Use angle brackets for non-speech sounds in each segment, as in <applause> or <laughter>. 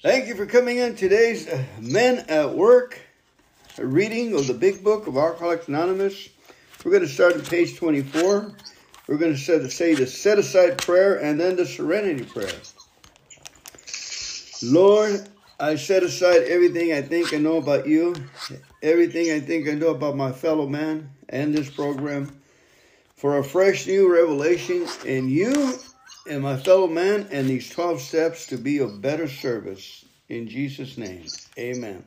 Thank you for coming in today's uh, Men at Work reading of the Big Book of Alcoholics Anonymous. We're going to start at page 24. We're going to say the set aside prayer and then the serenity prayer. Lord, I set aside everything I think I know about you, everything I think I know about my fellow man and this program for a fresh new revelation in you and my fellow man and these 12 steps to be of better service. In Jesus' name, amen.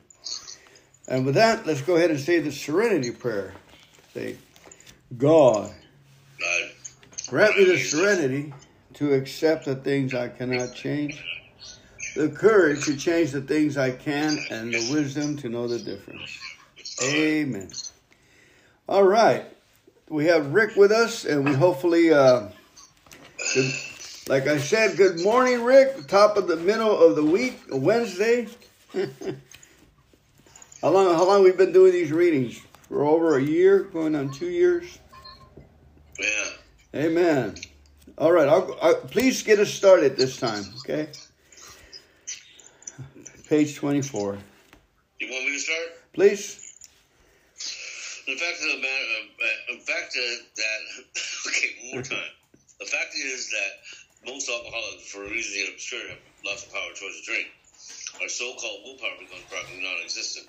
And with that, let's go ahead and say the serenity prayer. Say, God, grant me the serenity to accept the things I cannot change, the courage to change the things I can, and the wisdom to know the difference. Amen. All right we have Rick with us, and we hopefully, uh, good, like I said, good morning, Rick. Top of the middle of the week, Wednesday. <laughs> how long? How long we've been doing these readings? For over a year, going on two years. Yeah. Amen. All right. I'll, I'll, please get us started this time. Okay. Page twenty-four. You want me to start? Please. The fact of the matter, uh, the fact that, <laughs> okay, one more time. The fact is that most alcoholics, for a reason they sure have lots of power towards drink, our so-called willpower becomes practically non-existent.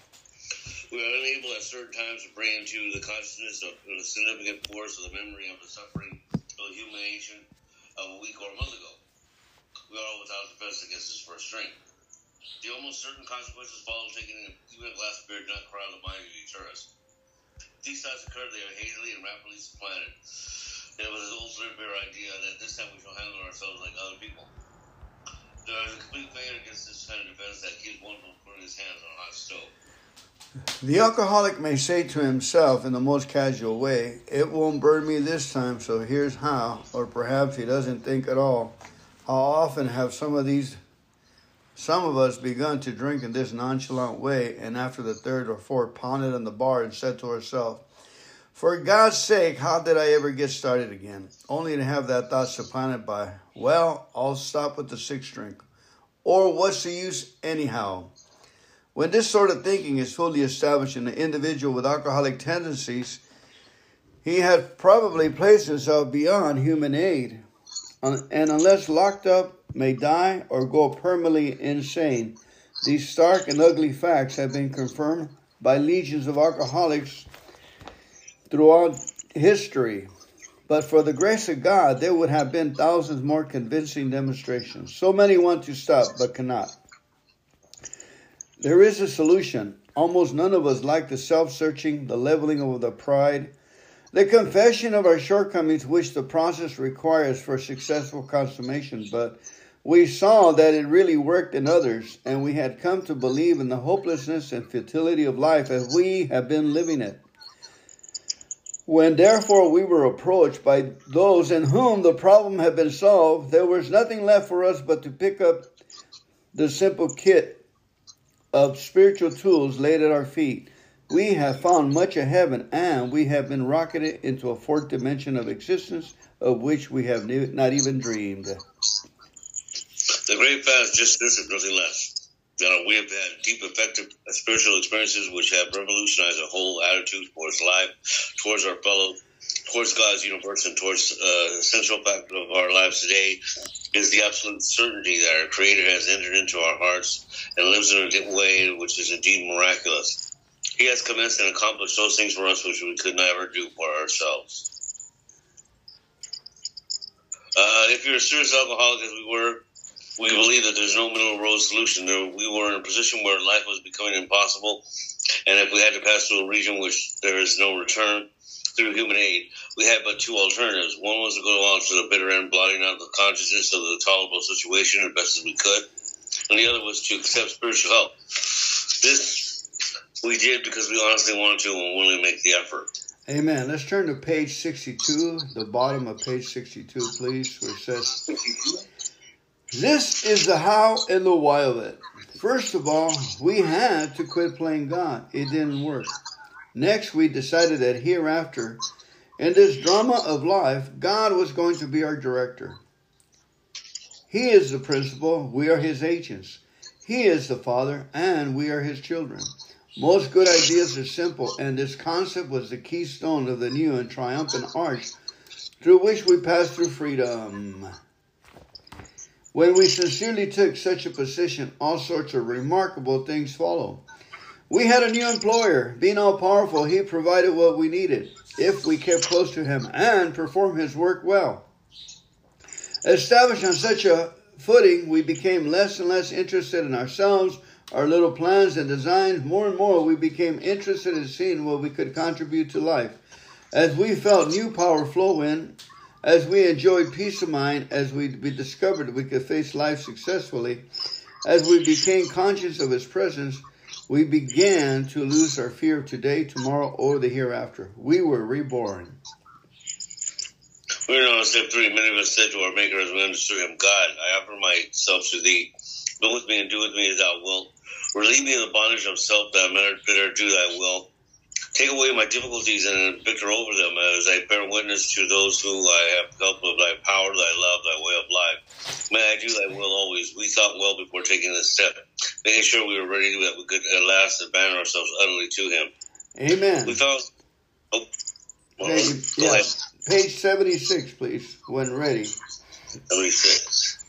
We are unable at certain times to bring into the consciousness of the significant force of the memory of the suffering of the humiliation of a week or a month ago. We are all without defense against this first drink. The almost certain consequences follow taking even a glass of beer not crowd the mind to. These thoughts occur, they are hazily and rapidly supplanted. It was an old threadbare idea that this time we shall handle ourselves like other people. There is a complete failure against this kind of defense that keeps one from putting his hands on a hot stove. The alcoholic may say to himself in the most casual way, It won't burn me this time, so here's how. Or perhaps he doesn't think at all. How often have some of these some of us begun to drink in this nonchalant way, and after the third or fourth pounded on the bar and said to ourselves, For God's sake, how did I ever get started again? Only to have that thought supplanted by, Well, I'll stop with the sixth drink. Or what's the use anyhow? When this sort of thinking is fully established in an individual with alcoholic tendencies, he has probably placed himself beyond human aid. And unless locked up may die or go permanently insane. These stark and ugly facts have been confirmed by legions of alcoholics throughout history. But for the grace of God, there would have been thousands more convincing demonstrations. So many want to stop, but cannot. There is a solution. Almost none of us like the self searching, the leveling of the pride, the confession of our shortcomings, which the process requires for successful consummation. But we saw that it really worked in others, and we had come to believe in the hopelessness and futility of life as we have been living it. When therefore we were approached by those in whom the problem had been solved, there was nothing left for us but to pick up the simple kit of spiritual tools laid at our feet. We have found much of heaven, and we have been rocketed into a fourth dimension of existence of which we have not even dreamed. The great is just and nothing less. That we have had deep, effective spiritual experiences which have revolutionized our whole attitude towards life, towards our fellow, towards God's universe, and towards uh, the central fact of our lives today is the absolute certainty that our Creator has entered into our hearts and lives in a way which is indeed miraculous. He has commenced and accomplished those things for us which we could never do for ourselves. Uh, if you're a serious alcoholic, as we were, we believe that there's no middle road solution. There, we were in a position where life was becoming impossible, and if we had to pass through a region which there is no return through human aid, we had but two alternatives. One was to go on to the bitter end, blotting out the consciousness of the tolerable situation as best as we could, and the other was to accept spiritual help. This we did because we honestly wanted to and willing to make the effort. Amen. Let's turn to page 62, the bottom of page 62, please, it says, this is the how and the why of it. First of all, we had to quit playing God. It didn't work. Next, we decided that hereafter, in this drama of life, God was going to be our director. He is the principal, we are his agents. He is the Father, and we are His children. Most good ideas are simple, and this concept was the keystone of the new and triumphant arch through which we pass through freedom. When we sincerely took such a position, all sorts of remarkable things follow. We had a new employer. Being all powerful, he provided what we needed if we kept close to him and performed his work well. Established on such a footing, we became less and less interested in ourselves, our little plans and designs. More and more, we became interested in seeing what we could contribute to life. As we felt new power flow in, as we enjoyed peace of mind, as we, discovered we could face life successfully, as we became conscious of His presence, we began to lose our fear of today, tomorrow, or the hereafter. We were reborn. We are on step three. Many of us said to our Maker as we understood Him, God, I offer myself to Thee. Go with me and do with me as Thou wilt. Relieve me of the bondage of self that I better do Thy will. Take away my difficulties and victor over them as I bear witness to those who I have helped with thy power, thy love, thy way of life. May I do thy will always. We thought well before taking this step, making sure we were ready that we could at last abandon ourselves utterly to him. Amen. We thought, oh, well, Page, yeah, page 76, please, when ready. 76.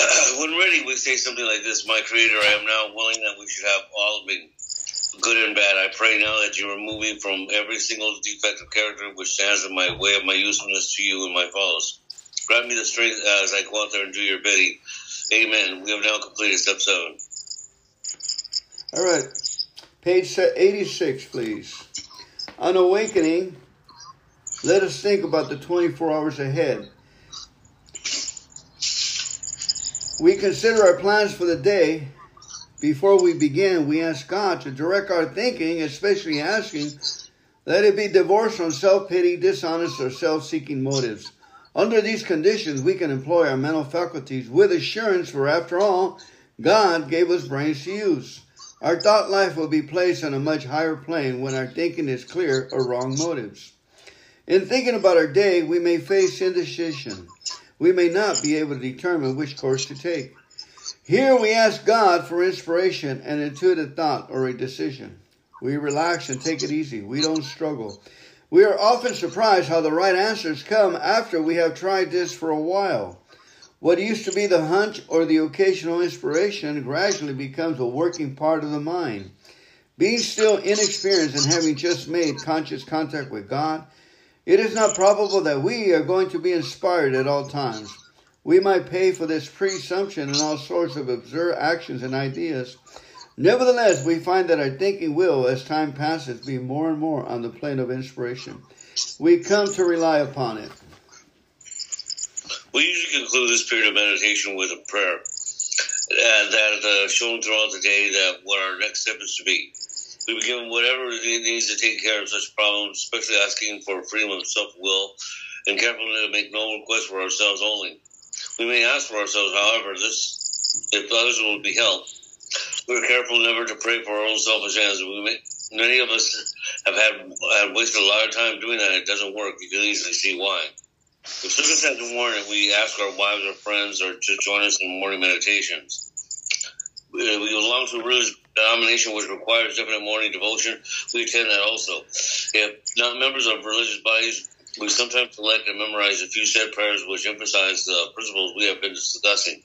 <clears throat> when ready, we say something like this My Creator, I am now willing that we should have all of me, good and bad. I pray now that you remove me from every single defect of character which stands in my way of my usefulness to you and my followers. Grant me the strength as I go out there and do your bidding. Amen. We have now completed step seven. All right. Page 86, please. On awakening, let us think about the 24 hours ahead. We consider our plans for the day. Before we begin, we ask God to direct our thinking, especially asking that it be divorced from self pity, dishonest, or self seeking motives. Under these conditions, we can employ our mental faculties with assurance, for after all, God gave us brains to use. Our thought life will be placed on a much higher plane when our thinking is clear of wrong motives. In thinking about our day, we may face indecision we may not be able to determine which course to take. Here we ask God for inspiration and intuitive thought or a decision. We relax and take it easy. We don't struggle. We are often surprised how the right answers come after we have tried this for a while. What used to be the hunch or the occasional inspiration gradually becomes a working part of the mind. Being still inexperienced and having just made conscious contact with God, it is not probable that we are going to be inspired at all times. We might pay for this presumption in all sorts of absurd actions and ideas. Nevertheless, we find that our thinking will, as time passes, be more and more on the plane of inspiration. We come to rely upon it. We usually conclude this period of meditation with a prayer uh, that uh, shown throughout the day that what our next step is to be. We be given whatever it needs to take care of such problems, especially asking for freedom of self will and careful to make no requests for ourselves only. We may ask for ourselves, however, this if others will be helped. We are careful never to pray for our own selfish ends. We may, many of us have had have wasted a lot of time doing that. It doesn't work. You can easily see why. If circumstances warrant it, we ask our wives or friends or to join us in morning meditations. We, we belong to religious denomination which requires definite morning devotion. We attend that also. If not members of religious bodies, we sometimes select and memorize a few set prayers which emphasize the principles we have been discussing.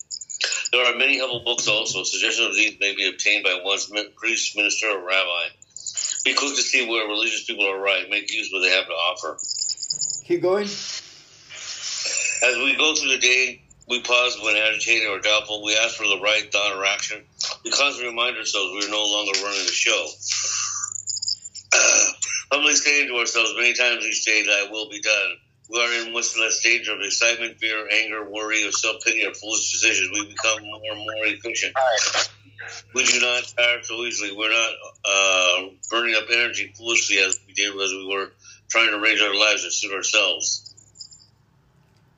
There are many helpful books also. Suggestions of these may be obtained by one's priest, minister, or rabbi. Be quick to see where religious people are right. Make use of what they have to offer. Keep going. As we go through the day, we pause when agitated or doubtful. We ask for the right thought or action. We constantly remind ourselves we are no longer running the show. <sighs> Humbly saying to ourselves many times each day that I will be done. We are in much less danger of excitement, fear, anger, worry, or self pity or foolish decisions. We become more and more efficient. We do not tire so easily. We're not uh, burning up energy foolishly as we did as we were trying to arrange our lives to suit ourselves.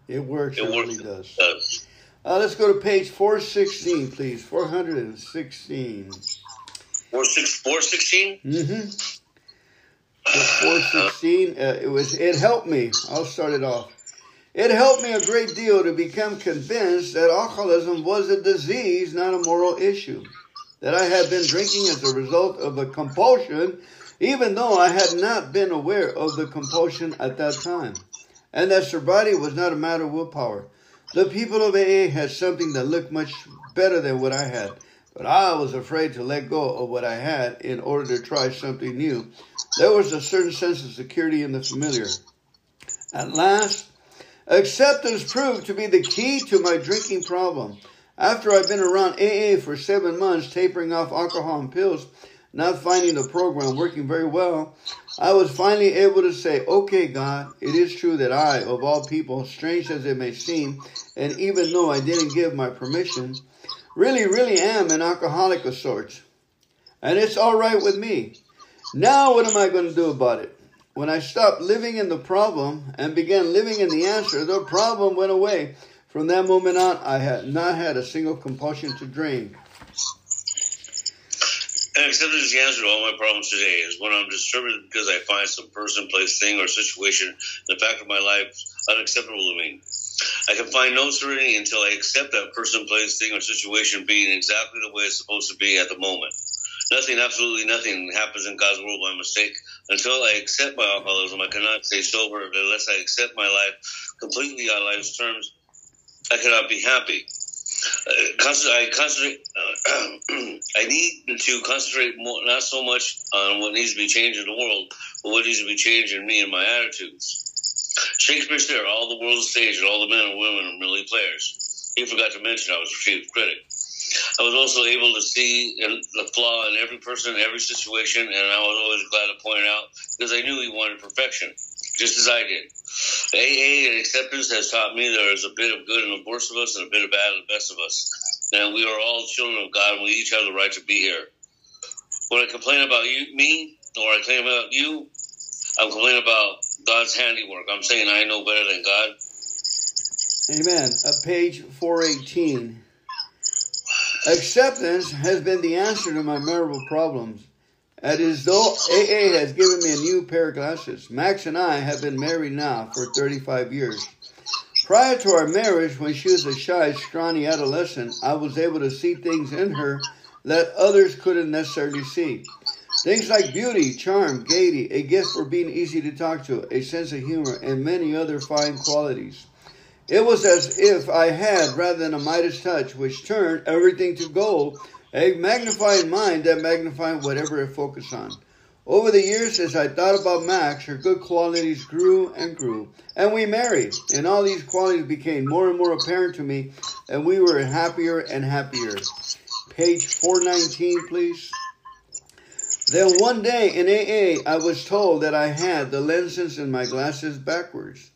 It works. It, it works. Really does. does. Uh, let's go to page 416, please. 416. 416? Mm-hmm. 416. Uh, it was. It helped me. I'll start it off. It helped me a great deal to become convinced that alcoholism was a disease, not a moral issue. That I had been drinking as a result of a compulsion, even though I had not been aware of the compulsion at that time. And that sobriety was not a matter of willpower. The people of AA had something that looked much better than what I had, but I was afraid to let go of what I had in order to try something new. There was a certain sense of security in the familiar. At last, acceptance proved to be the key to my drinking problem. After I'd been around AA for seven months, tapering off alcohol and pills, not finding the program working very well, I was finally able to say, okay, God, it is true that I, of all people, strange as it may seem, and even though I didn't give my permission, really, really am an alcoholic of sorts. And it's all right with me. Now, what am I going to do about it? When I stopped living in the problem and began living in the answer, the problem went away. From that moment on, I had not had a single compulsion to drink. And acceptance is the answer to all my problems today is when I'm disturbed because I find some person, place, thing, or situation in the fact of my life unacceptable to me. I can find no serenity until I accept that person, place, thing, or situation being exactly the way it's supposed to be at the moment. Nothing, absolutely nothing happens in God's world by mistake. Until I accept my alcoholism, I cannot stay sober unless I accept my life completely on life's terms. I cannot be happy. Uh, I concentrate. Uh, <clears throat> I need to concentrate more, not so much on what needs to be changed in the world, but what needs to be changed in me and my attitudes. Shakespeare's there, all the world's stage, and all the men and women are merely players. He forgot to mention I was a chief critic. I was also able to see the flaw in every person, every situation, and I was always glad to point out because I knew he wanted perfection, just as I did. AA and acceptance has taught me there is a bit of good in the worst of us and a bit of bad in the best of us. And we are all children of God and we each have the right to be here. When I complain about you, me, or I complain about you, I'm complaining about God's handiwork. I'm saying I know better than God. Amen. At page 418. Acceptance has been the answer to my marital problems. It is though AA has given me a new pair of glasses. Max and I have been married now for 35 years. Prior to our marriage, when she was a shy, scrawny adolescent, I was able to see things in her that others couldn't necessarily see. Things like beauty, charm, gaiety, a gift for being easy to talk to, a sense of humor, and many other fine qualities. It was as if I had, rather than a Midas touch, which turned everything to gold, a magnifying mind that magnified whatever it focused on. Over the years, as I thought about Max, her good qualities grew and grew, and we married, and all these qualities became more and more apparent to me, and we were happier and happier. Page 419, please. Then one day in AA, I was told that I had the lenses in my glasses backwards.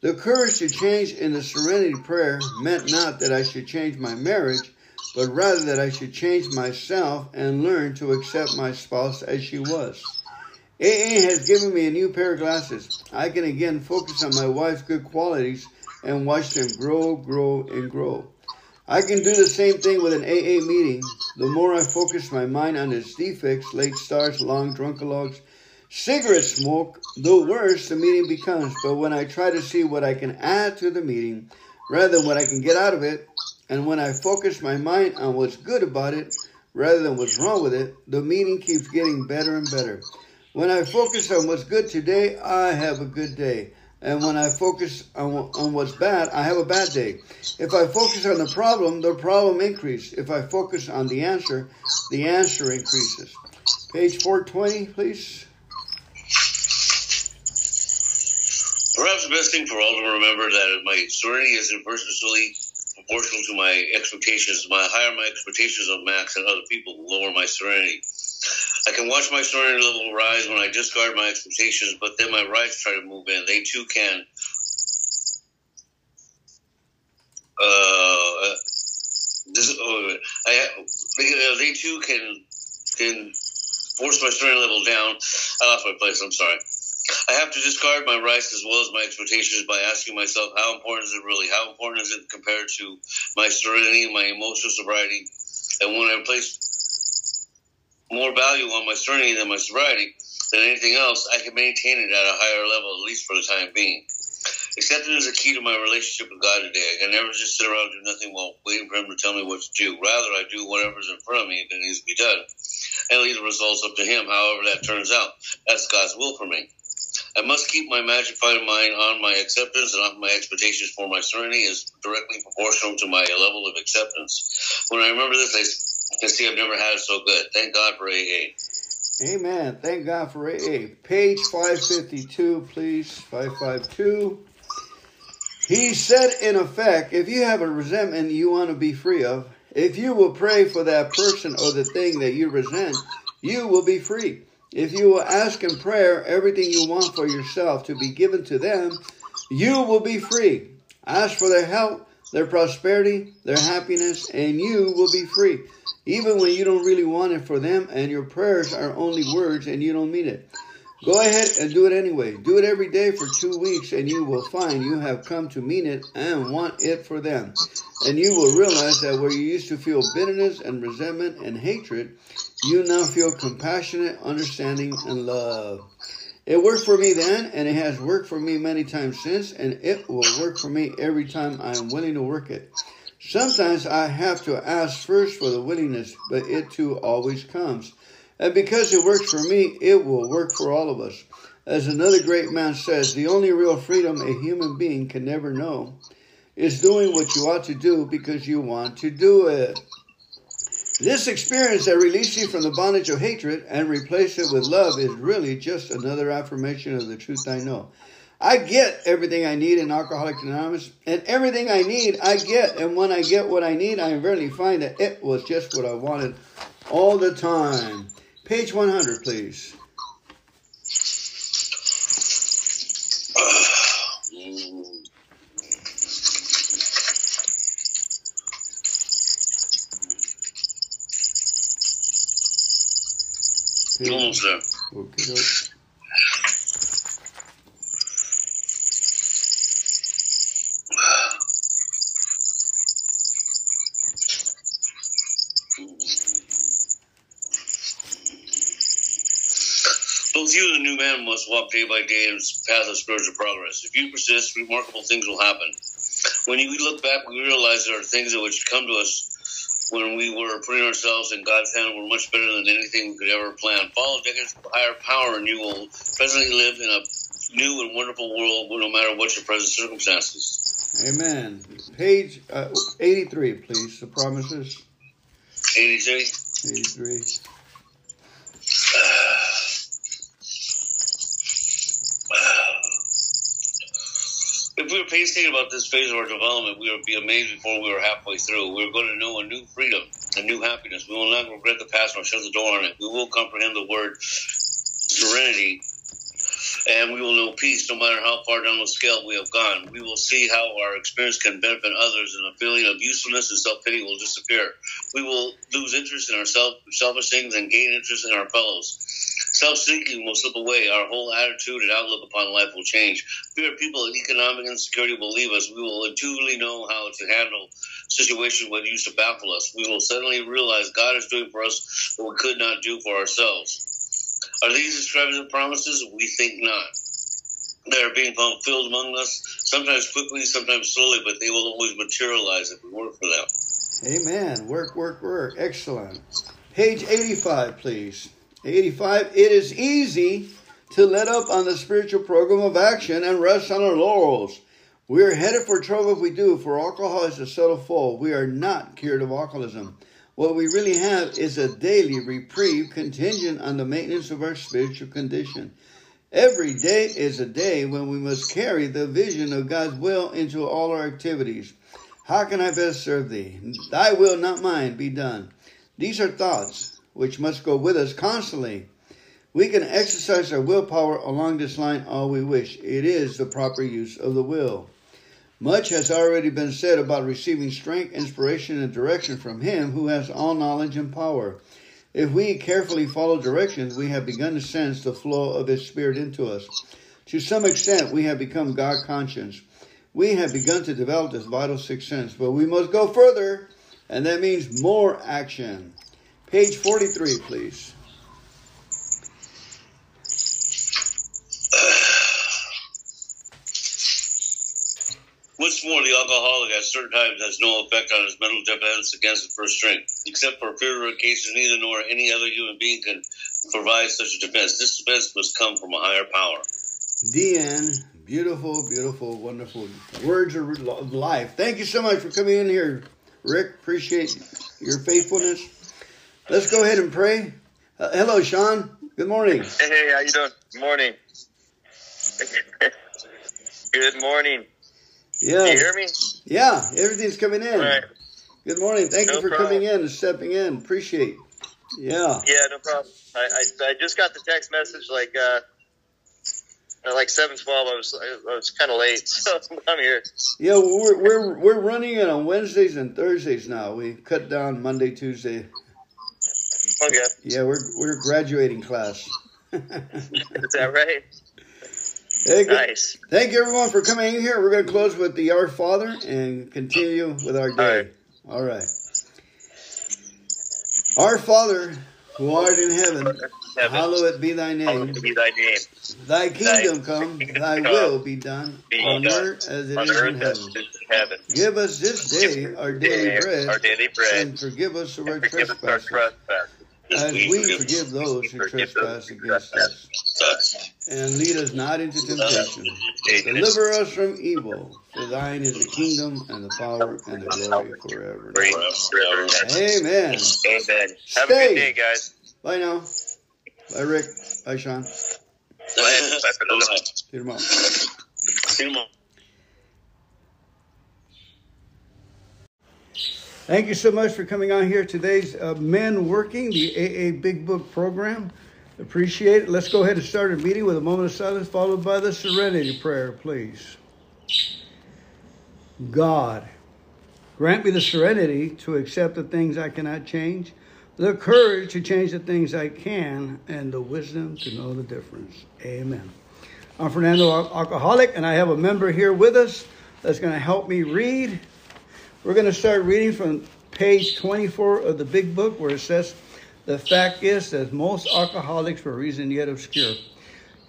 The courage to change in the serenity prayer meant not that I should change my marriage, but rather that I should change myself and learn to accept my spouse as she was. AA has given me a new pair of glasses. I can again focus on my wife's good qualities and watch them grow, grow, and grow. I can do the same thing with an AA meeting. The more I focus my mind on its defects, late starts, long drunkalogs, Cigarette smoke, the worse the meeting becomes. But when I try to see what I can add to the meeting rather than what I can get out of it, and when I focus my mind on what's good about it rather than what's wrong with it, the meeting keeps getting better and better. When I focus on what's good today, I have a good day. And when I focus on, on what's bad, I have a bad day. If I focus on the problem, the problem increases. If I focus on the answer, the answer increases. Page 420, please. Perhaps the best thing for all to remember that my serenity is inversely proportional to my expectations. My higher my expectations of Max and other people, lower my serenity. I can watch my serenity level rise when I discard my expectations, but then my rights try to move in. They too can. Uh, this, oh, I, they too can can force my serenity level down. I lost my place. I'm sorry. I have to discard my rights as well as my expectations by asking myself, how important is it really? How important is it compared to my serenity, my emotional sobriety? And when I place more value on my serenity than my sobriety than anything else, I can maintain it at a higher level, at least for the time being. Acceptance is a key to my relationship with God today. I can never just sit around and do nothing while waiting for Him to tell me what to do. Rather, I do whatever's in front of me that needs to be done and leave the results up to Him, however that turns out. That's God's will for me. I must keep my magnified mind on my acceptance and on my expectations for my serenity is directly proportional to my level of acceptance. When I remember this, I can see I've never had it so good. Thank God for AA. Amen. Thank God for AA. Page 552, please. 552. He said, in effect, if you have a resentment you want to be free of, if you will pray for that person or the thing that you resent, you will be free. If you will ask in prayer everything you want for yourself to be given to them, you will be free. Ask for their help, their prosperity, their happiness, and you will be free. Even when you don't really want it for them and your prayers are only words and you don't mean it. Go ahead and do it anyway. Do it every day for two weeks, and you will find you have come to mean it and want it for them. And you will realize that where you used to feel bitterness and resentment and hatred, you now feel compassionate, understanding, and love. It worked for me then, and it has worked for me many times since, and it will work for me every time I am willing to work it. Sometimes I have to ask first for the willingness, but it too always comes. And because it works for me, it will work for all of us. As another great man says, the only real freedom a human being can never know is doing what you ought to do because you want to do it. This experience that releases you from the bondage of hatred and replaces it with love is really just another affirmation of the truth I know. I get everything I need in Alcoholics Anonymous, and everything I need, I get. And when I get what I need, I rarely find that it was just what I wanted all the time. Page 100, please. Almost Okay. Walk day by day in the path of spiritual progress. If you persist, remarkable things will happen. When we look back, we realize there are things that which come to us when we were putting ourselves in God's hand were much better than anything we could ever plan. Follow Dickens' higher power, and you will presently live in a new and wonderful world, no matter what your present circumstances. Amen. Page uh, 83, please. The promises. 83. 83. if we were painstaking about this phase of our development, we would be amazed before we were halfway through. We are going to know a new freedom, a new happiness. We will not regret the past nor shut the door on it. We will comprehend the word serenity, and we will know peace no matter how far down the scale we have gone. We will see how our experience can benefit others, and a feeling of usefulness and self pity will disappear. We will lose interest in ourselves, selfish things, and gain interest in our fellows. Self seeking will slip away. Our whole attitude and outlook upon life will change. Fear, people in economic insecurity will leave us. We will intuitively know how to handle situations that used to baffle us. We will suddenly realize God is doing for us what we could not do for ourselves. Are these extravagant promises? We think not. They are being fulfilled among us, sometimes quickly, sometimes slowly, but they will always materialize if we work for them. Amen. Work, work, work. Excellent. Page 85, please. 85. It is easy to let up on the spiritual program of action and rest on our laurels. We are headed for trouble if we do, for alcohol is a subtle foe. We are not cured of alcoholism. What we really have is a daily reprieve contingent on the maintenance of our spiritual condition. Every day is a day when we must carry the vision of God's will into all our activities. How can I best serve thee? Thy will, not mine, be done. These are thoughts which must go with us constantly. We can exercise our willpower along this line all we wish. It is the proper use of the will. Much has already been said about receiving strength, inspiration, and direction from Him who has all knowledge and power. If we carefully follow directions, we have begun to sense the flow of His Spirit into us. To some extent, we have become God conscious. We have begun to develop this vital sixth sense, but we must go further, and that means more action. Page 43, please. What's more, the alcoholic at certain times has no effect on his mental defense against the first drink, except for fear of cases neither nor any other human being can provide such a defense. This defense must come from a higher power. Deanne, beautiful, beautiful, wonderful words of life. Thank you so much for coming in here, Rick. Appreciate your faithfulness. Let's go ahead and pray. Uh, hello, Sean. Good morning. Hey, how you doing? Good morning. <laughs> Good morning. Yeah. Can you hear me? Yeah, everything's coming in. All right. Good morning. Thank No you for problem. coming in and stepping in. Appreciate. Yeah. Yeah, no problem. I, I, I just got the text message like uh at like seven twelve. I was I was kind of late, <laughs> so I'm here. Yeah, we're we're we're running it on Wednesdays and Thursdays now. We cut down Monday, Tuesday. Okay, Yeah, we're we're graduating class. is that right? Good- Nice. Thank you everyone for coming in here. We're going to close with the Our Father and continue with our day. All right. Our Father, who art in heaven, Heaven, hallowed be thy name. be thy name. Thy kingdom Thy come, kingdom thy come, will be done be on done earth as it On is in heaven. it is in heaven. Give us this day our daily Our bread daily bread. and forgive us of our And forgive us our trespasses. As we forgive those who trespass against us. And lead us not into temptation. Deliver us from evil. For thine is the kingdom and the power and the glory forever. Amen. Amen. Have a good day, guys. Bye now. Bye, Rick. Bye, Sean. Bye. Bye for you tomorrow. See you tomorrow. Thank you so much for coming on here. Today's uh, Men Working, the AA Big Book program. Appreciate it. Let's go ahead and start a meeting with a moment of silence, followed by the serenity prayer, please. God, grant me the serenity to accept the things I cannot change, the courage to change the things I can, and the wisdom to know the difference. Amen. I'm Fernando Alcoholic, and I have a member here with us that's going to help me read. We're going to start reading from page 24 of the big book where it says, The fact is that most alcoholics, for a reason yet obscure.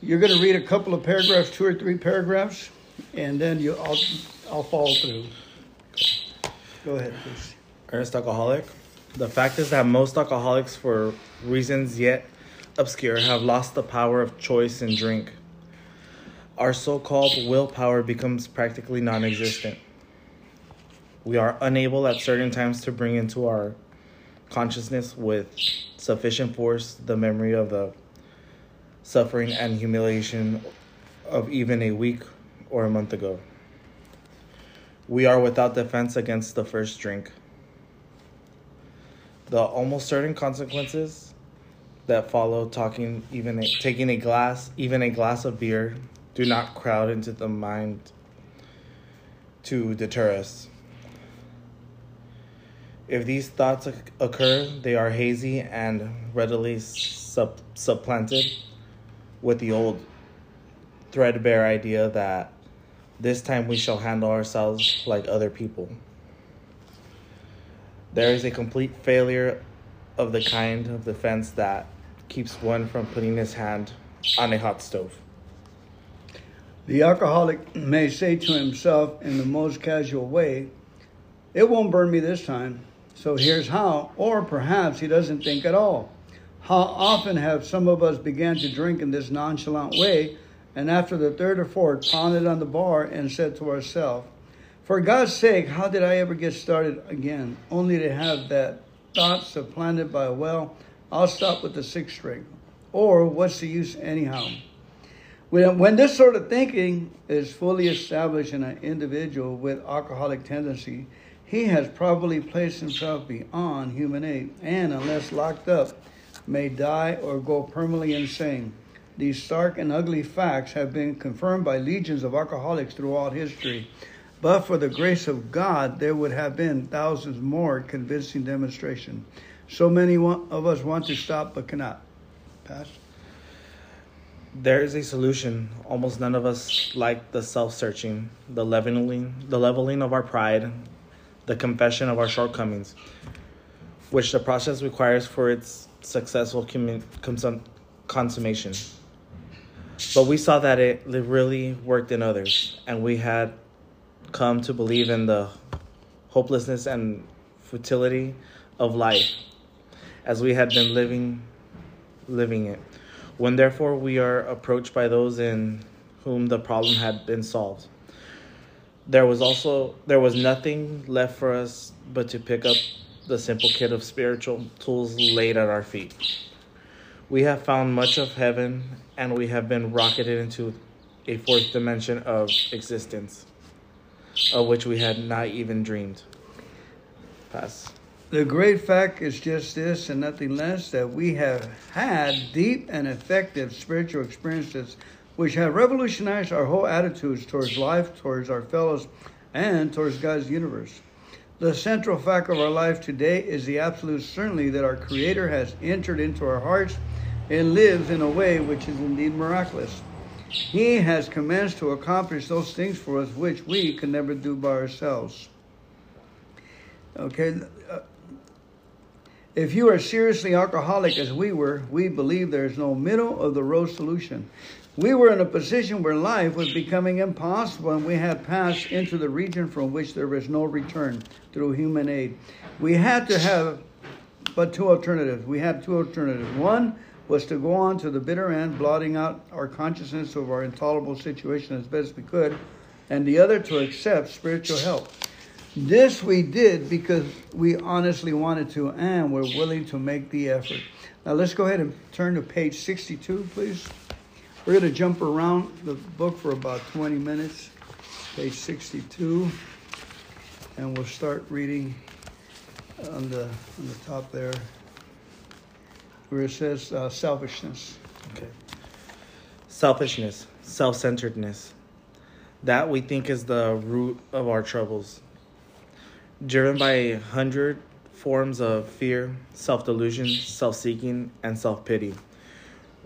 You're going to read a couple of paragraphs, two or three paragraphs, and then you, I'll, I'll follow through. Go ahead, please. Earnest alcoholic. The fact is that most alcoholics, for reasons yet obscure, have lost the power of choice in drink. Our so called willpower becomes practically non existent. We are unable at certain times to bring into our consciousness with sufficient force the memory of the suffering and humiliation of even a week or a month ago. We are without defense against the first drink the almost certain consequences that follow talking even a, taking a glass even a glass of beer do not crowd into the mind to deter us if these thoughts occur they are hazy and readily sub- supplanted with the old threadbare idea that this time we shall handle ourselves like other people there is a complete failure of the kind of defense that keeps one from putting his hand on a hot stove. The alcoholic may say to himself in the most casual way, It won't burn me this time, so here's how. Or perhaps he doesn't think at all. How often have some of us began to drink in this nonchalant way, and after the third or fourth, pounded on the bar and said to ourselves, For God's sake, how did I ever get started again? Only to have that thought supplanted by, Well, I'll stop with the sixth drink. Or what's the use anyhow? When, when this sort of thinking is fully established in an individual with alcoholic tendency, he has probably placed himself beyond human aid and, unless locked up, may die or go permanently insane. These stark and ugly facts have been confirmed by legions of alcoholics throughout history. But for the grace of God, there would have been thousands more convincing demonstration. So many of us want to stop but cannot. Pass. There is a solution. Almost none of us like the self-searching, the leveling, the leveling of our pride, the confession of our shortcomings, which the process requires for its successful consummation. But we saw that it really worked in others, and we had come to believe in the hopelessness and futility of life as we had been living living it. When therefore we are approached by those in whom the problem had been solved, there was also there was nothing left for us but to pick up the simple kit of spiritual tools laid at our feet. We have found much of heaven and we have been rocketed into a fourth dimension of existence of which we had not even dreamed. Pass. The great fact is just this and nothing less that we have had deep and effective spiritual experiences which have revolutionized our whole attitudes towards life, towards our fellows, and towards God's universe. The central fact of our life today is the absolute certainty that our Creator has entered into our hearts and lives in a way which is indeed miraculous. He has commenced to accomplish those things for us which we could never do by ourselves. Okay, uh, if you are seriously alcoholic as we were, we believe there is no middle of the road solution. We were in a position where life was becoming impossible and we had passed into the region from which there was no return through human aid. We had to have but two alternatives. We had two alternatives. One was to go on to the bitter end, blotting out our consciousness of our intolerable situation as best we could, and the other to accept spiritual help. This we did because we honestly wanted to and were willing to make the effort. Now let's go ahead and turn to page 62, please. We're going to jump around the book for about 20 minutes, page 62, and we'll start reading on the, on the top there where it says uh, selfishness. Okay. Selfishness, self centeredness. That we think is the root of our troubles driven by a hundred forms of fear, self delusion, self seeking, and self pity.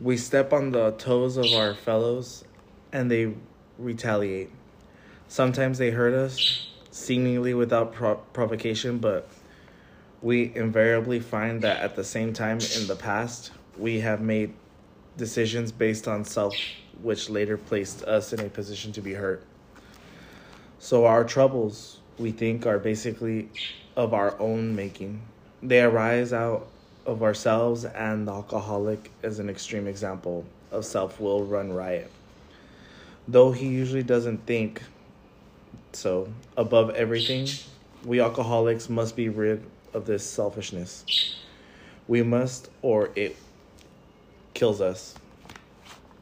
We step on the toes of our fellows and they retaliate. Sometimes they hurt us, seemingly without pro- provocation, but we invariably find that at the same time in the past, we have made decisions based on self, which later placed us in a position to be hurt. So our troubles we think are basically of our own making. They arise out of ourselves, and the alcoholic is an extreme example of self will run riot. Though he usually doesn't think so, above everything, we alcoholics must be rid of this selfishness. We must, or it kills us.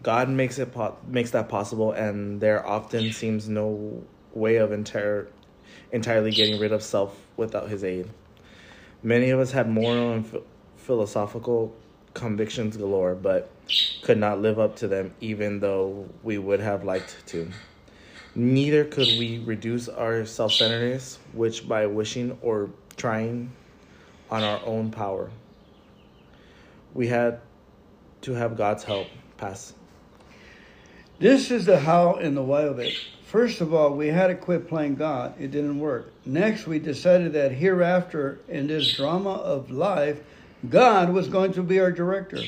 God makes it po- makes that possible, and there often seems no way of entire entirely getting rid of self without his aid. Many of us have moral and philosophical convictions galore, but could not live up to them even though we would have liked to. Neither could we reduce our self centeredness, which by wishing or trying on our own power, we had to have God's help pass. This is the how and the why of it. First of all, we had to quit playing God. It didn't work. Next, we decided that hereafter, in this drama of life, God was going to be our director.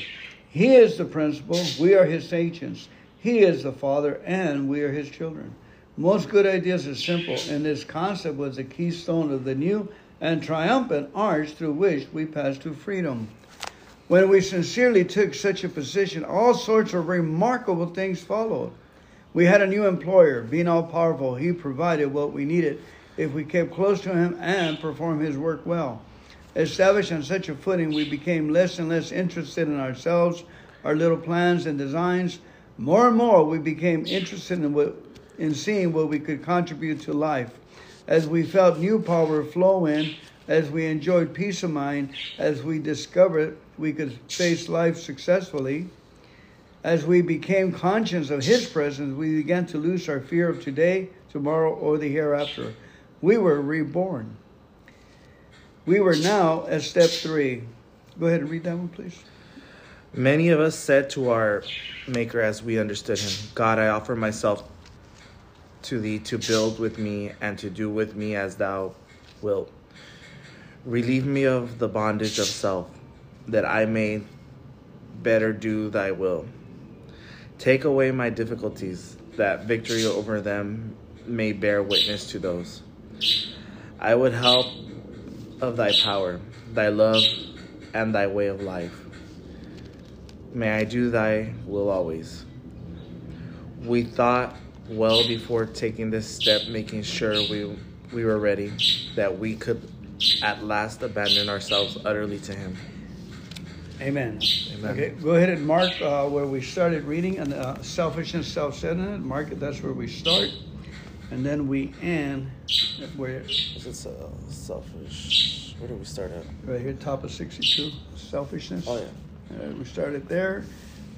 He is the principal, we are his agents. He is the father, and we are his children. Most good ideas are simple, and this concept was the keystone of the new and triumphant arch through which we pass to freedom. When we sincerely took such a position, all sorts of remarkable things followed. We had a new employer, being all powerful. He provided what we needed if we kept close to him and performed his work well. Established on such a footing, we became less and less interested in ourselves, our little plans and designs. More and more, we became interested in, what, in seeing what we could contribute to life. As we felt new power flow in, as we enjoyed peace of mind, as we discovered we could face life successfully, as we became conscious of His presence, we began to lose our fear of today, tomorrow, or the hereafter. We were reborn. We were now at step three. Go ahead and read that one, please. Many of us said to our Maker as we understood Him, God, I offer myself to Thee to build with me and to do with me as Thou wilt. Relieve me of the bondage of self, that I may better do Thy will. Take away my difficulties, that victory over them may bear witness to those. I would help of thy power, thy love, and thy way of life. May I do thy will always. We thought well before taking this step, making sure we, we were ready, that we could at last abandon ourselves utterly to Him. Amen. Amen. Okay, go ahead and mark uh, where we started reading and uh, selfishness, self-centeredness. Mark it. That's where we start, and then we end at where Is it so selfish? Where do we start at? right here, top of sixty-two. Selfishness. Oh, yeah. Uh, we started there,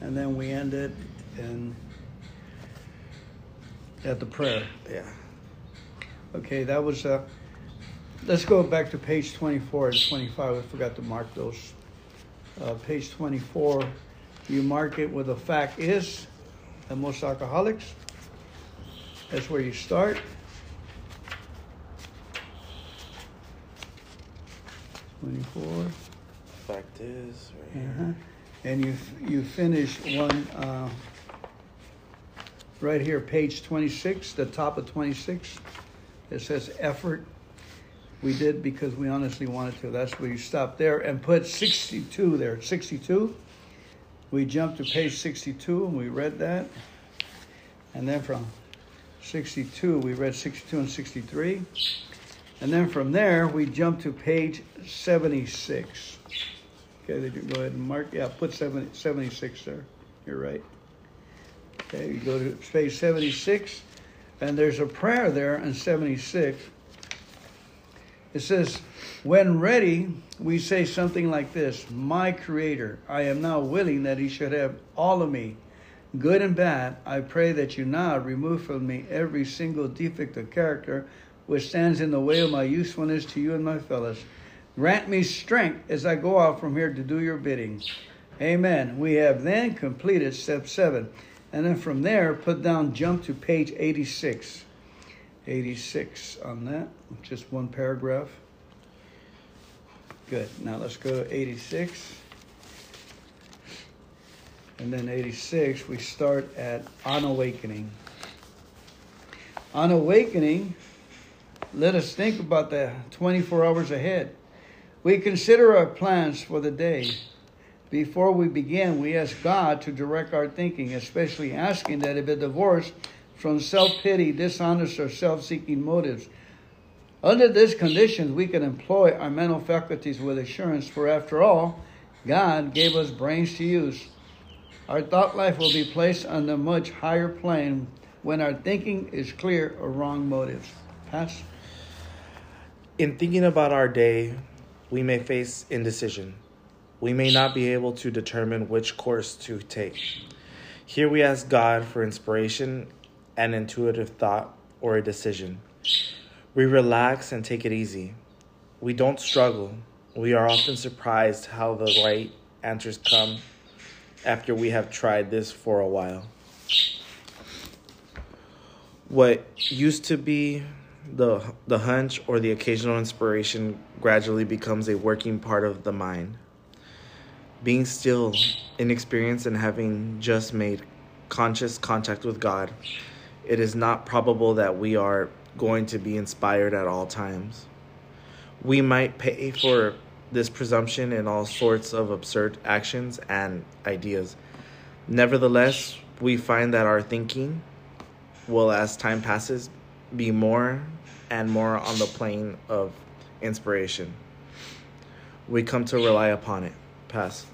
and then we ended in at the prayer. Yeah. Okay, that was. Uh, let's go back to page twenty-four and twenty-five. I forgot to mark those. Uh, page twenty-four, you mark it with a fact is that most alcoholics. That's where you start. Twenty-four. Fact is, right here. Uh-huh. And you you finish one uh, right here, page 26, the top of 26. It says effort. We did because we honestly wanted to. That's where you stop there and put 62 there. 62. We jumped to page 62 and we read that. And then from 62, we read 62 and 63. And then from there, we jump to page 76. Okay, they do go ahead and mark. Yeah, put 70, 76 there. You're right. Okay, you go to page 76, and there's a prayer there in 76. It says, When ready, we say something like this My Creator, I am now willing that He should have all of me, good and bad. I pray that you now remove from me every single defect of character which stands in the way of my usefulness to you and my fellows. Grant me strength as I go out from here to do your bidding. Amen. We have then completed step seven. And then from there, put down, jump to page 86. 86 on that, just one paragraph. Good. Now let's go to 86. And then 86, we start at On Awakening. On Awakening, let us think about the 24 hours ahead. We consider our plans for the day. Before we begin, we ask God to direct our thinking, especially asking that it be divorced from self pity, dishonest, or self seeking motives. Under these conditions, we can employ our mental faculties with assurance, for after all, God gave us brains to use. Our thought life will be placed on a much higher plane when our thinking is clear of wrong motives. Pass. In thinking about our day, we may face indecision. We may not be able to determine which course to take. Here we ask God for inspiration and intuitive thought or a decision. We relax and take it easy. We don't struggle. We are often surprised how the right answers come after we have tried this for a while. What used to be the the hunch or the occasional inspiration gradually becomes a working part of the mind. Being still, inexperienced, and having just made conscious contact with God, it is not probable that we are going to be inspired at all times. We might pay for this presumption in all sorts of absurd actions and ideas. Nevertheless, we find that our thinking will, as time passes, be more and more on the plane of inspiration. We come to rely upon it. Pass.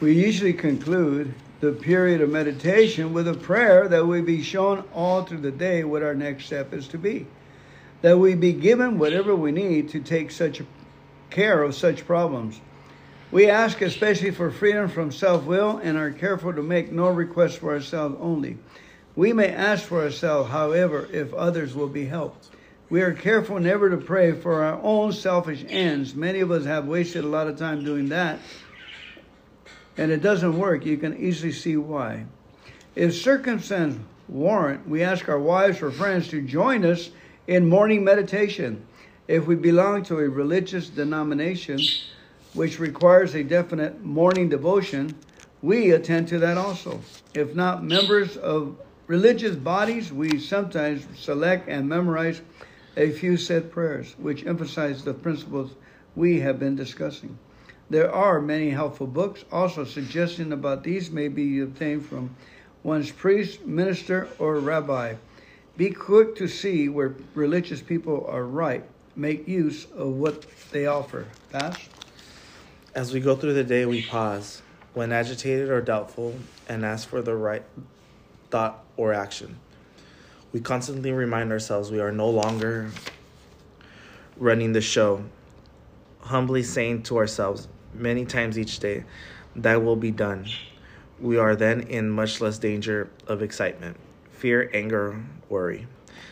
We usually conclude the period of meditation with a prayer that we be shown all through the day what our next step is to be. That we be given whatever we need to take such care of such problems. We ask especially for freedom from self will and are careful to make no requests for ourselves only. We may ask for ourselves, however, if others will be helped. We are careful never to pray for our own selfish ends. Many of us have wasted a lot of time doing that, and it doesn't work. You can easily see why. If circumstances warrant, we ask our wives or friends to join us in morning meditation. If we belong to a religious denomination which requires a definite morning devotion, we attend to that also. If not members of religious bodies, we sometimes select and memorize a few set prayers, which emphasize the principles we have been discussing. There are many helpful books. Also, suggestions about these may be obtained from one's priest, minister, or rabbi. Be quick to see where religious people are right. Make use of what they offer. As we go through the day, we pause when agitated or doubtful and ask for the right thought or action. We constantly remind ourselves we are no longer running the show, humbly saying to ourselves many times each day, That will be done. We are then in much less danger of excitement, fear, anger, worry,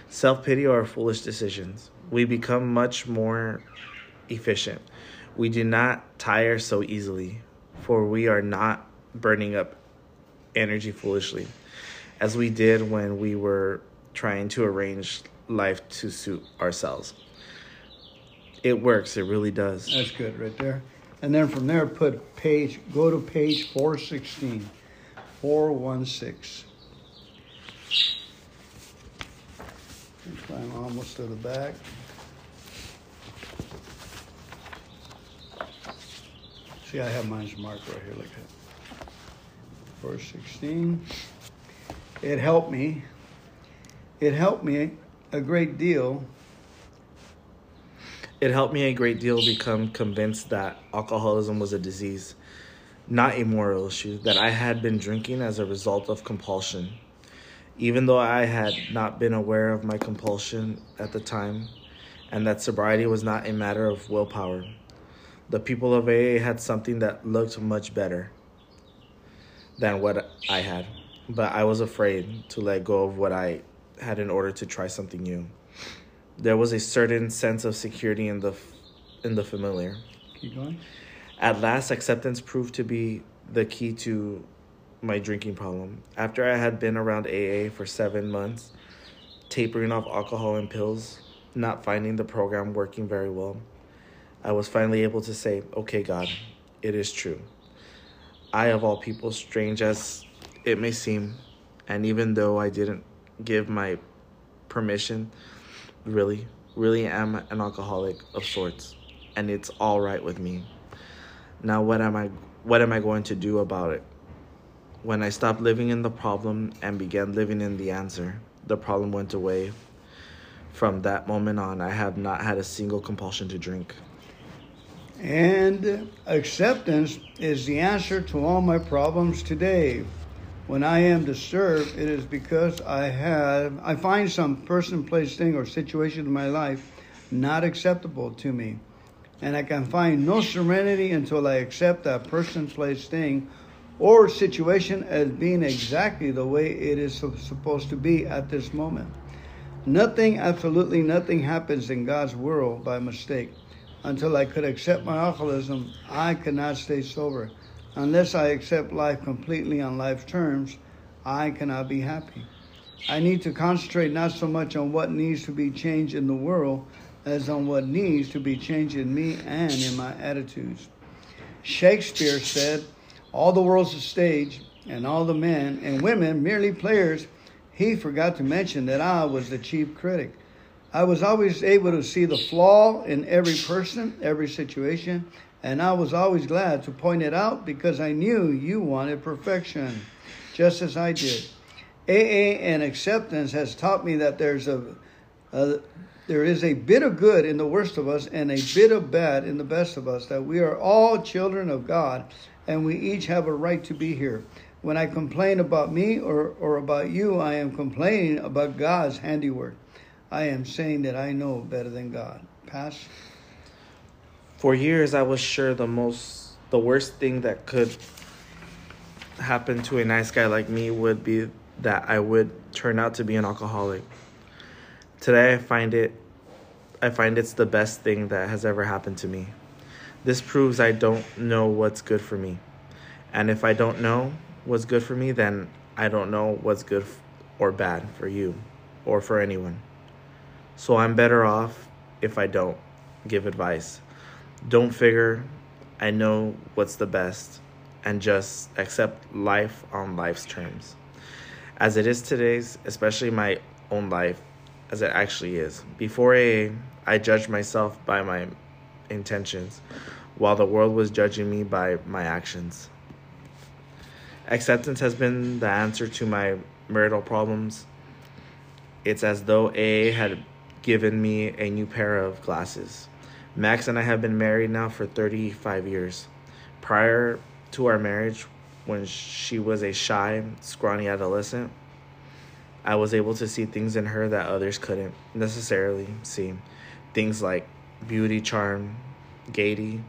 self pity, or foolish decisions. We become much more efficient. We do not tire so easily, for we are not burning up energy foolishly, as we did when we were trying to arrange life to suit ourselves. It works, it really does. That's good right there. And then from there, put page, go to page 416, 416. I'm almost to the back. See, I have mine's marked right here, like that. 416. It helped me. It helped me a great deal. It helped me a great deal become convinced that alcoholism was a disease, not a moral issue, that I had been drinking as a result of compulsion. Even though I had not been aware of my compulsion at the time, and that sobriety was not a matter of willpower. The people of AA had something that looked much better than what I had, but I was afraid to let go of what I had in order to try something new. There was a certain sense of security in the in the familiar. Keep going. At last, acceptance proved to be the key to my drinking problem. After I had been around AA for seven months, tapering off alcohol and pills, not finding the program working very well, I was finally able to say, Okay, God, it is true. I, of all people, strange as it may seem, and even though I didn't give my permission, really, really am an alcoholic of sorts, and it's all right with me. Now, what am I? What am I going to do about it? When I stopped living in the problem and began living in the answer, the problem went away. From that moment on, I have not had a single compulsion to drink. And acceptance is the answer to all my problems today. When I am disturbed, it is because I have I find some person, place, thing, or situation in my life not acceptable to me. And I can find no serenity until I accept that person, place, thing, or situation as being exactly the way it is supposed to be at this moment. Nothing, absolutely nothing happens in God's world by mistake. Until I could accept my alcoholism, I could not stay sober. Unless I accept life completely on life's terms, I cannot be happy. I need to concentrate not so much on what needs to be changed in the world as on what needs to be changed in me and in my attitudes. Shakespeare said, All the world's a stage, and all the men and women merely players. He forgot to mention that I was the chief critic. I was always able to see the flaw in every person, every situation, and I was always glad to point it out because I knew you wanted perfection, just as I did. AA and acceptance has taught me that there's a, a there is a bit of good in the worst of us and a bit of bad in the best of us, that we are all children of God and we each have a right to be here. When I complain about me or, or about you, I am complaining about God's handiwork. I am saying that I know better than God. Pass. For years, I was sure the most, the worst thing that could happen to a nice guy like me would be that I would turn out to be an alcoholic. Today, I find it, I find it's the best thing that has ever happened to me. This proves I don't know what's good for me, and if I don't know what's good for me, then I don't know what's good or bad for you or for anyone. So I'm better off if I don't give advice. Don't figure I know what's the best and just accept life on life's terms. as it is today's, especially my own life, as it actually is. Before AA, I judged myself by my intentions, while the world was judging me by my actions. Acceptance has been the answer to my marital problems. It's as though AA had given me a new pair of glasses. Max and I have been married now for 35 years. Prior to our marriage, when she was a shy, scrawny adolescent, I was able to see things in her that others couldn't necessarily see. Things like beauty, charm, gaiety,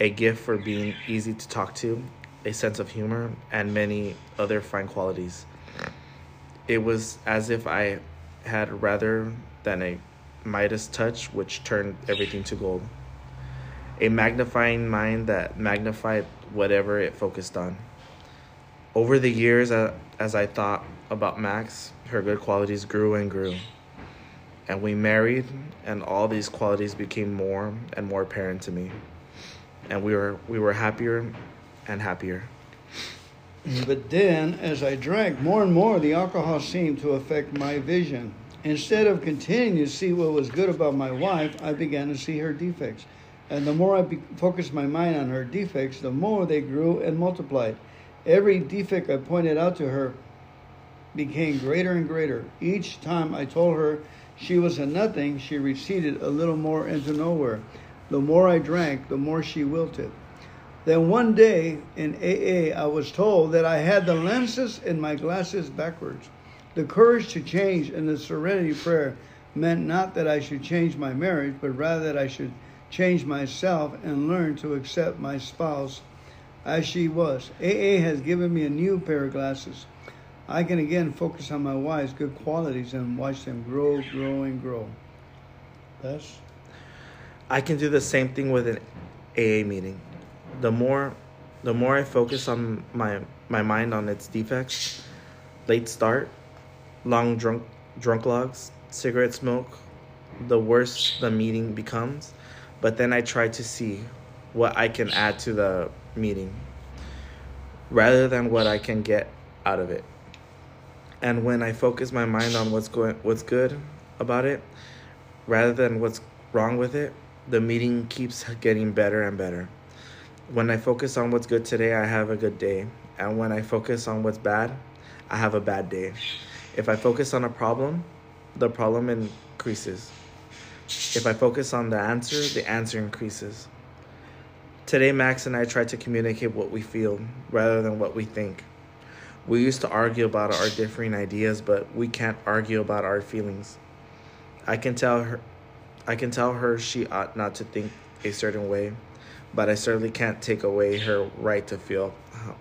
a gift for being easy to talk to, a sense of humor, and many other fine qualities. It was as if I had rather than a Midas touch, which turned everything to gold. A magnifying mind that magnified whatever it focused on. Over the years, uh, as I thought about Max, her good qualities grew and grew. And we married, and all these qualities became more and more apparent to me. And we were we were happier and happier. But then, as I drank more and more, the alcohol seemed to affect my vision. Instead of continuing to see what was good about my wife, I began to see her defects. And the more I be- focused my mind on her defects, the more they grew and multiplied. Every defect I pointed out to her became greater and greater. Each time I told her she was a nothing, she receded a little more into nowhere. The more I drank, the more she wilted. Then one day in AA, I was told that I had the lenses in my glasses backwards. The courage to change and the serenity prayer meant not that I should change my marriage, but rather that I should change myself and learn to accept my spouse as she was. AA has given me a new pair of glasses. I can again focus on my wife's good qualities and watch them grow, grow, and grow. Thus, I can do the same thing with an AA meeting. The more the more I focus on my my mind on its defects, late start, long drunk drunkalogs, cigarette smoke, the worse the meeting becomes. But then I try to see what I can add to the meeting rather than what I can get out of it. And when I focus my mind on what's going what's good about it rather than what's wrong with it, the meeting keeps getting better and better. When I focus on what's good today, I have a good day. And when I focus on what's bad, I have a bad day. If I focus on a problem, the problem increases. If I focus on the answer, the answer increases. Today, Max and I try to communicate what we feel rather than what we think. We used to argue about our differing ideas, but we can't argue about our feelings. I can tell her I can tell her she ought not to think a certain way, but I certainly can't take away her right to feel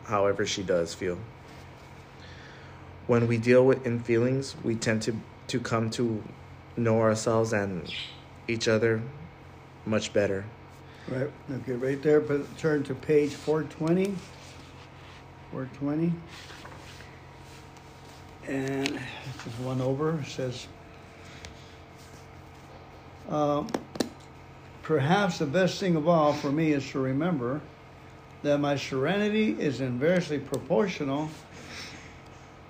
however she does feel. When we deal with in feelings, we tend to to come to know ourselves and each other much better. right, okay, right there, but turn to page 420. 420. And just one over says, um, perhaps the best thing of all for me is to remember that my serenity is inversely proportional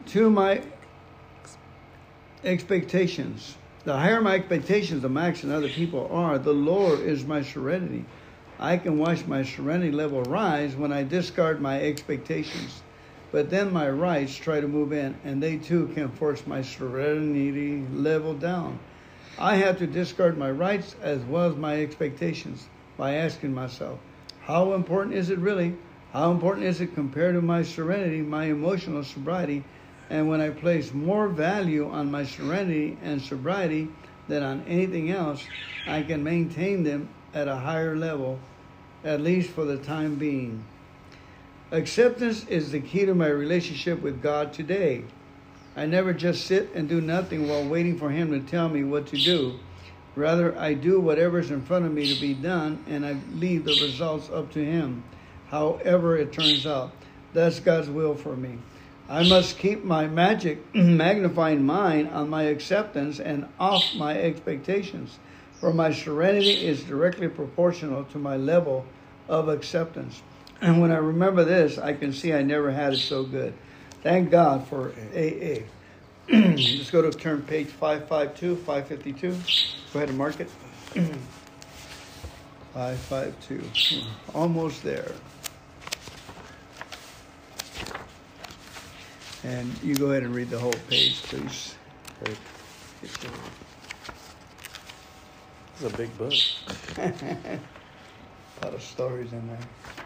to my expectations. The higher my expectations of Max and other people are, the lower is my serenity. I can watch my serenity level rise when I discard my expectations. But then my rights try to move in, and they too can force my serenity level down. I had to discard my rights as well as my expectations by asking myself, how important is it really? How important is it compared to my serenity, my emotional sobriety? And when I place more value on my serenity and sobriety than on anything else, I can maintain them at a higher level, at least for the time being. Acceptance is the key to my relationship with God today. I never just sit and do nothing while waiting for Him to tell me what to do. Rather, I do whatever's in front of me to be done and I leave the results up to Him, however it turns out. That's God's will for me. I must keep my magic <clears throat> magnifying mind on my acceptance and off my expectations, for my serenity is directly proportional to my level of acceptance. And when I remember this, I can see I never had it so good. Thank God for AA. Let's go to turn page 552, 552. Go ahead and mark it. <clears throat> 552. Almost there. And you go ahead and read the whole page, please. Great. It's a big book. <laughs> a lot of stories in there.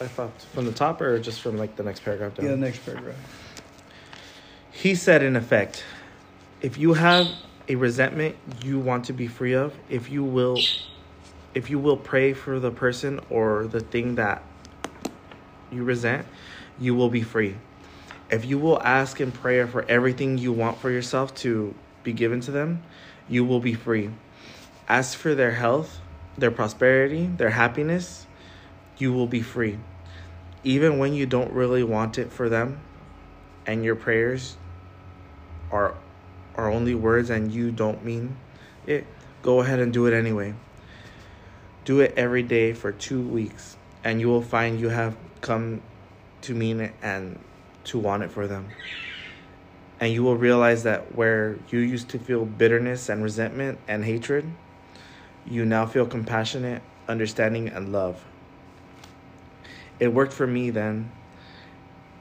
I thought from the top or just from like the next paragraph down. Yeah, the next paragraph. He said, in effect, if you have a resentment you want to be free of, if you will, if you will pray for the person or the thing that you resent, you will be free. If you will ask in prayer for everything you want for yourself to be given to them, you will be free. Ask for their health, their prosperity, their happiness, you will be free. Even when you don't really want it for them and your prayers are are only words and you don't mean it, go ahead and do it anyway. Do it every day for 2 weeks and you will find you have come to mean it and to want it for them. And you will realize that where you used to feel bitterness and resentment and hatred, you now feel compassionate, understanding, and love. It worked for me then,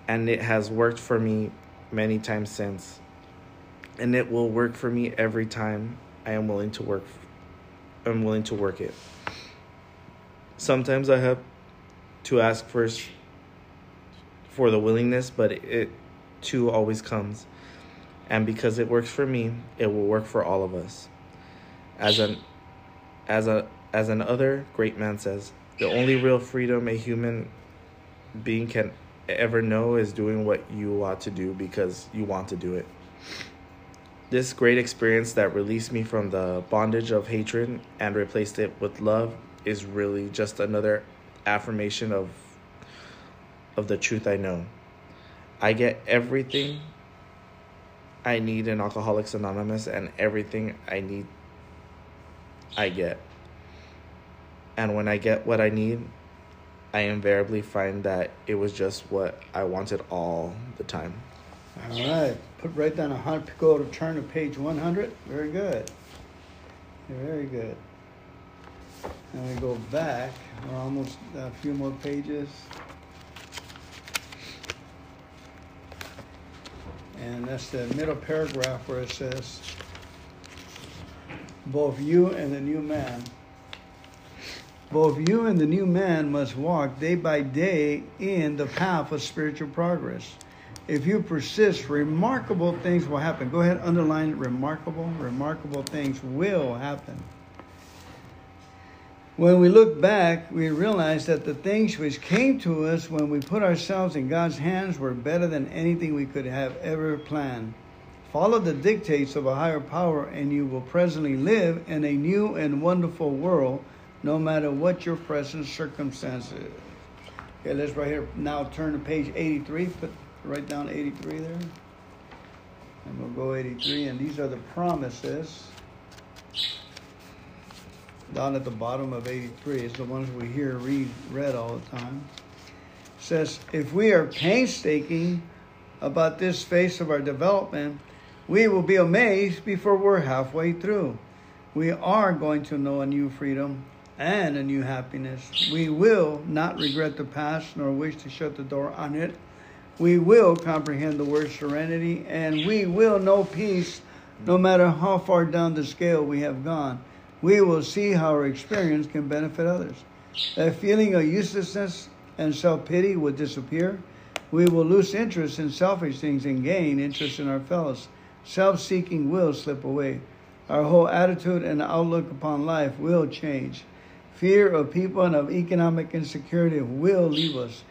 and it has worked for me many times since. And it will work for me every time I am willing to work I'm willing to work it. Sometimes I have to ask first for the willingness, but it too always comes. And because it works for me, it will work for all of us. As an as a as another great man says, the only real freedom a human being can ever know is doing what you want to do because you want to do it. This great experience that released me from the bondage of hatred and replaced it with love is really just another affirmation of of the truth I know. I get everything I need in Alcoholics Anonymous and everything I need I get. And when I get what I need, I invariably find that it was just what I wanted all the time. All right. Put right down a hundred. Go to turn to page one hundred. Very good. Very good. And we go back. We're almost a few more pages. And that's the middle paragraph where it says, both you and the new man. Both you and the new man must walk day by day in the path of spiritual progress. If you persist, remarkable things will happen. Go ahead, underline it. remarkable. Remarkable things will happen. When we look back, we realize that the things which came to us when we put ourselves in God's hands were better than anything we could have ever planned. Follow the dictates of a higher power, and you will presently live in a new and wonderful world, no matter what your present circumstances. Okay, let's right here now turn to page 83. Put write down 83 there. And we'll go 83, and these are the promises down at the bottom of 83 is the ones we hear read read all the time. It says if we are painstaking about this phase of our development, we will be amazed before we're halfway through. We are going to know a new freedom and a new happiness. We will not regret the past nor wish to shut the door on it. We will comprehend the word serenity and we will know peace no matter how far down the scale we have gone we will see how our experience can benefit others. That feeling of uselessness and self pity will disappear. We will lose interest in selfish things and gain interest in our fellows. Self seeking will slip away. Our whole attitude and outlook upon life will change. Fear of people and of economic insecurity will leave us.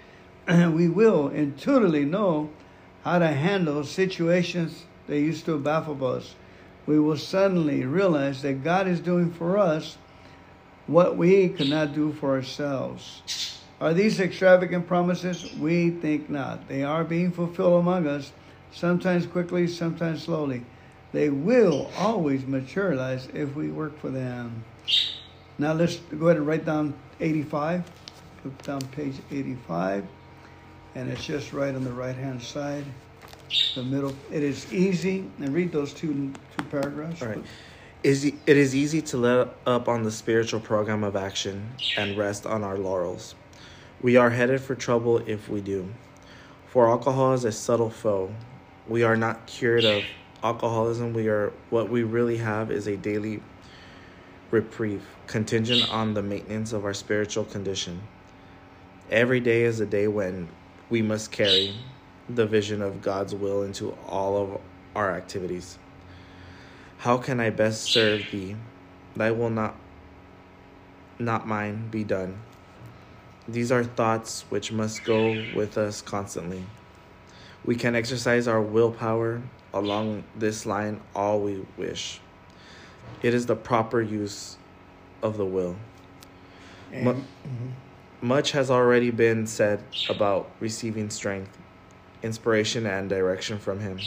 <clears throat> we will intuitively know how to handle situations that used to baffle us we will suddenly realize that God is doing for us what we could not do for ourselves. Are these extravagant promises? We think not. They are being fulfilled among us, sometimes quickly, sometimes slowly. They will always materialize if we work for them. Now let's go ahead and write down 85. flip down page 85, and it's just right on the right hand side, the middle. It is easy, and read those two two paragraphs. All right. Is it is easy to let up on the spiritual program of action and rest on our laurels. We are headed for trouble if we do. For alcohol is a subtle foe. We are not cured of alcoholism. We are what we really have is a daily reprieve, contingent on the maintenance of our spiritual condition. Every day is a day when we must carry the vision of God's will into all of our activities. How can I best serve thee? Thy will not not mine be done. These are thoughts which must go with us constantly. We can exercise our willpower along this line all we wish. It is the proper use of the will. And, Mu- mm-hmm. Much has already been said about receiving strength, inspiration, and direction from Him,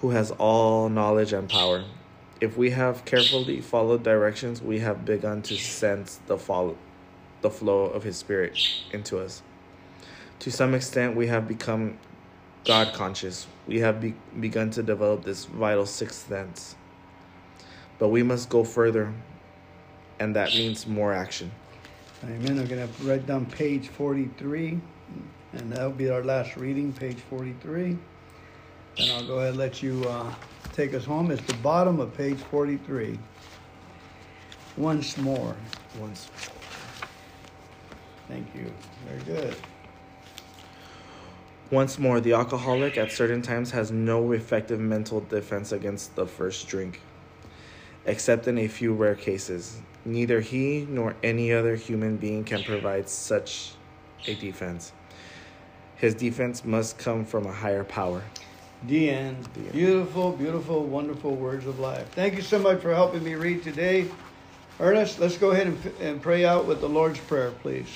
who has all knowledge and power. If we have carefully followed directions, we have begun to sense the follow, the flow of His Spirit into us. To some extent, we have become God conscious. We have be- begun to develop this vital sixth sense. But we must go further, and that means more action. Amen. I'm going to write down page 43, and that'll be our last reading, page 43. And I'll go ahead and let you uh, take us home. It's the bottom of page 43. Once more. Once. More. Thank you. Very good. Once more, the alcoholic at certain times has no effective mental defense against the first drink, except in a few rare cases. Neither he nor any other human being can provide such a defense. His defense must come from a higher power. The end. The end. Beautiful, beautiful, wonderful words of life. Thank you so much for helping me read today. Ernest, let's go ahead and, and pray out with the Lord's Prayer, please.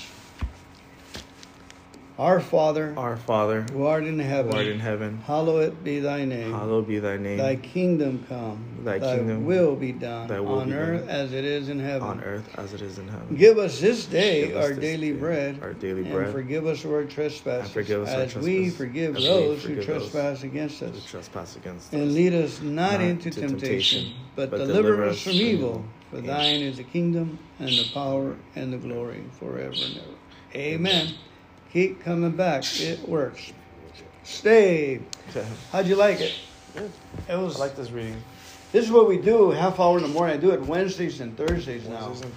Our Father, Our Father, who art in heaven, who art in heaven, hallowed be thy name. hallowed be thy name. Thy kingdom come. Thy kingdom- will be done thy will on be earth done as it is in heaven. on earth as it is in heaven. Give us this day us our this daily day bread. our daily and bread. forgive us our trespasses And forgive us our as we forgive as we those who forgive those trespass against us. trespass against And us. lead us not, Not into temptation, temptation, but, but deliver deliver us from evil. evil. For thine is the kingdom and the power and the glory forever and ever. Amen. Keep coming back. It works. Stay. How'd you like it? Good. It was. I like this reading. This is what we do. Half hour in the morning. I do it Wednesdays and Thursdays now. Wednesdays and